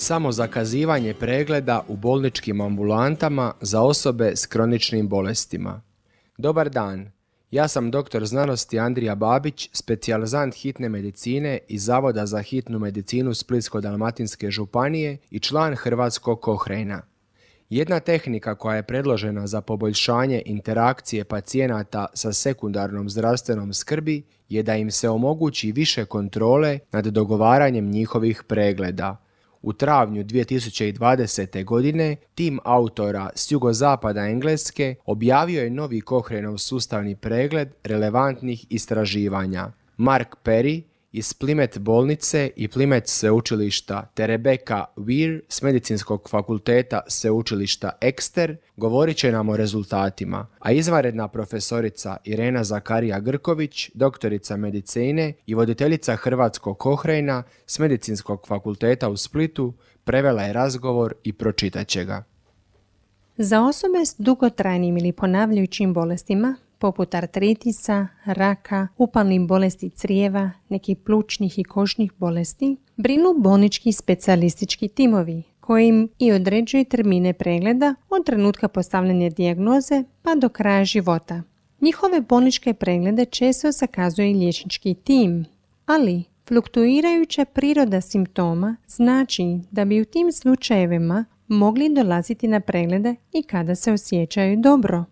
samo zakazivanje pregleda u bolničkim ambulantama za osobe s kroničnim bolestima. Dobar dan, ja sam doktor znanosti Andrija Babić, specijalizant hitne medicine iz Zavoda za hitnu medicinu Splitsko-dalmatinske županije i član Hrvatskog kohrena. Jedna tehnika koja je predložena za poboljšanje interakcije pacijenata sa sekundarnom zdravstvenom skrbi je da im se omogući više kontrole nad dogovaranjem njihovih pregleda. U travnju 2020. godine tim autora s jugozapada Engleske objavio je novi Kohrenov sustavni pregled relevantnih istraživanja. Mark Perry iz Plimet bolnice i Plimet sveučilišta te Rebecca Weir s medicinskog fakulteta sveučilišta Ekster govorit će nam o rezultatima, a izvanredna profesorica Irena Zakarija Grković, doktorica medicine i voditeljica Hrvatskog kohrejna s medicinskog fakulteta u Splitu prevela je razgovor i pročitat će ga. Za osobe s dugotrajnim ili ponavljajućim bolestima poput artritisa, raka, upalnih bolesti crijeva, nekih plućnih i kožnih bolesti, brinu bolnički specijalistički timovi koji im i određuju termine pregleda od trenutka postavljanja dijagnoze pa do kraja života. Njihove bolničke preglede često zakazuje liječnički tim, ali fluktuirajuća priroda simptoma znači da bi u tim slučajevima mogli dolaziti na preglede i kada se osjećaju dobro.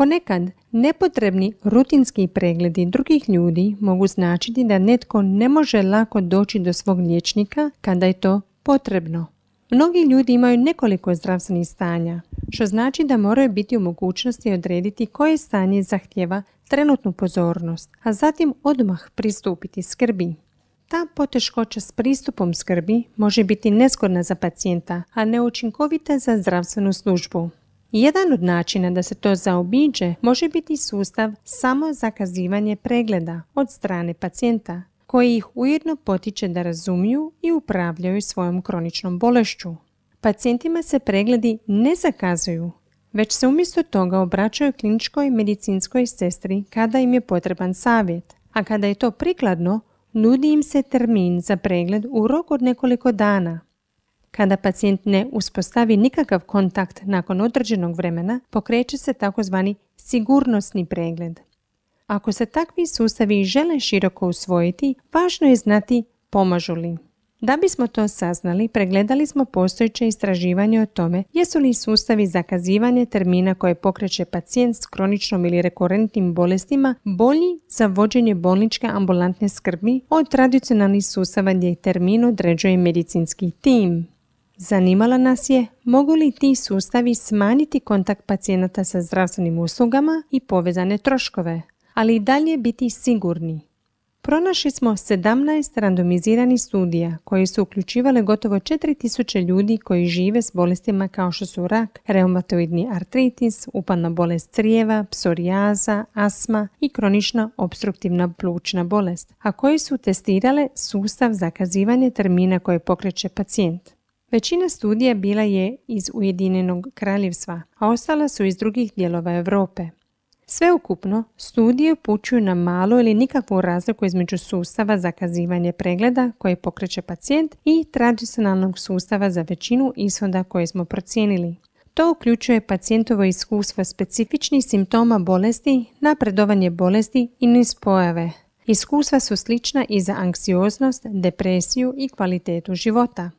Ponekad nepotrebni rutinski pregledi drugih ljudi mogu značiti da netko ne može lako doći do svog liječnika kada je to potrebno. Mnogi ljudi imaju nekoliko zdravstvenih stanja, što znači da moraju biti u mogućnosti odrediti koje stanje zahtjeva trenutnu pozornost, a zatim odmah pristupiti skrbi. Ta poteškoća s pristupom skrbi može biti neskodna za pacijenta, a neučinkovita za zdravstvenu službu. Jedan od načina da se to zaobiđe može biti sustav samo zakazivanje pregleda od strane pacijenta, koji ih ujedno potiče da razumiju i upravljaju svojom kroničnom bolešću. Pacijentima se pregledi ne zakazuju, već se umjesto toga obraćaju kliničkoj medicinskoj sestri kada im je potreban savjet, a kada je to prikladno, nudi im se termin za pregled u rok od nekoliko dana. Kada pacijent ne uspostavi nikakav kontakt nakon određenog vremena, pokreće se takozvani sigurnosni pregled. Ako se takvi sustavi žele široko usvojiti, važno je znati pomažu li. Da bismo to saznali, pregledali smo postojeće istraživanje o tome jesu li sustavi zakazivanja termina koje pokreće pacijent s kroničnom ili rekurentnim bolestima bolji za vođenje bolničke ambulantne skrbi od tradicionalnih sustava gdje termin određuje medicinski tim. Zanimala nas je mogu li ti sustavi smanjiti kontakt pacijenata sa zdravstvenim uslugama i povezane troškove, ali i dalje biti sigurni. Pronašli smo 17 randomiziranih studija koji su uključivale gotovo 4000 ljudi koji žive s bolestima kao što su rak, reumatoidni artritis, upalna bolest crijeva, psorijaza, asma i kronična obstruktivna plućna bolest, a koji su testirale sustav zakazivanja termina koje pokreće pacijent. Većina studija bila je iz Ujedinjenog kraljevstva, a ostala su iz drugih dijelova Europe. Sveukupno, studije upućuju na malo ili nikakvu razliku između sustava za kazivanje pregleda koje pokreće pacijent i tradicionalnog sustava za većinu ishoda koje smo procijenili. To uključuje pacijentovo iskustvo specifičnih simptoma bolesti, napredovanje bolesti i nispojave. Iskustva su slična i za anksioznost, depresiju i kvalitetu života.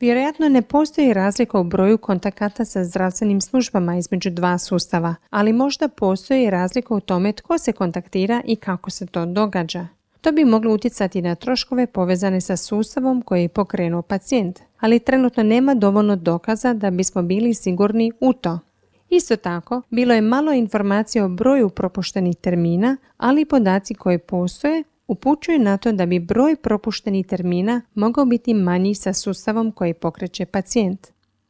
Vjerojatno ne postoji razlika u broju kontakata sa zdravstvenim službama između dva sustava, ali možda postoji razlika u tome tko se kontaktira i kako se to događa. To bi moglo utjecati na troškove povezane sa sustavom koji je pokrenuo pacijent, ali trenutno nema dovoljno dokaza da bismo bili sigurni u to. Isto tako, bilo je malo informacija o broju propuštenih termina, ali podaci koji postoje upućuje na to da bi broj propuštenih termina mogao biti manji sa sustavom koji pokreće pacijent.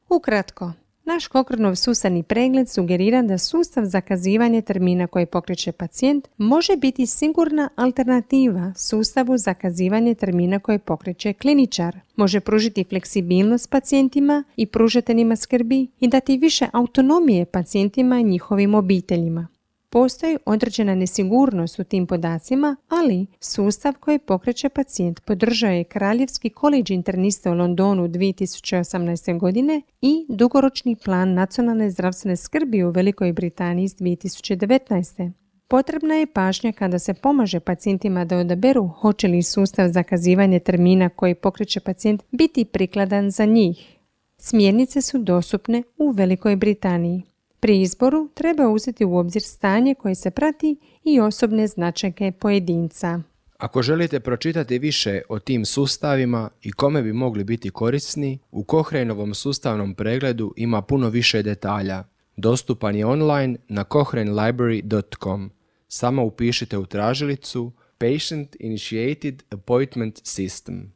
Ukratko, naš Kokronov sustavni pregled sugerira da sustav zakazivanja termina koji pokreće pacijent može biti sigurna alternativa sustavu zakazivanja termina koji pokreće kliničar. Može pružiti fleksibilnost pacijentima i pružateljima skrbi i dati više autonomije pacijentima i njihovim obiteljima. Postoji određena nesigurnost u tim podacima, ali sustav koji pokreće pacijent podržao je Kraljevski koleđ internista u Londonu 2018. godine i dugoročni plan nacionalne zdravstvene skrbi u Velikoj Britaniji iz 2019. Potrebna je pažnja kada se pomaže pacijentima da odaberu hoće li sustav zakazivanja termina koji pokreće pacijent biti prikladan za njih. Smjernice su dostupne u Velikoj Britaniji. Pri izboru treba uzeti u obzir stanje koje se prati i osobne značajke pojedinca. Ako želite pročitati više o tim sustavima i kome bi mogli biti korisni, u Kohrenovom sustavnom pregledu ima puno više detalja. Dostupan je online na cochranelibrary.com. Samo upišite u tražilicu Patient Initiated Appointment System.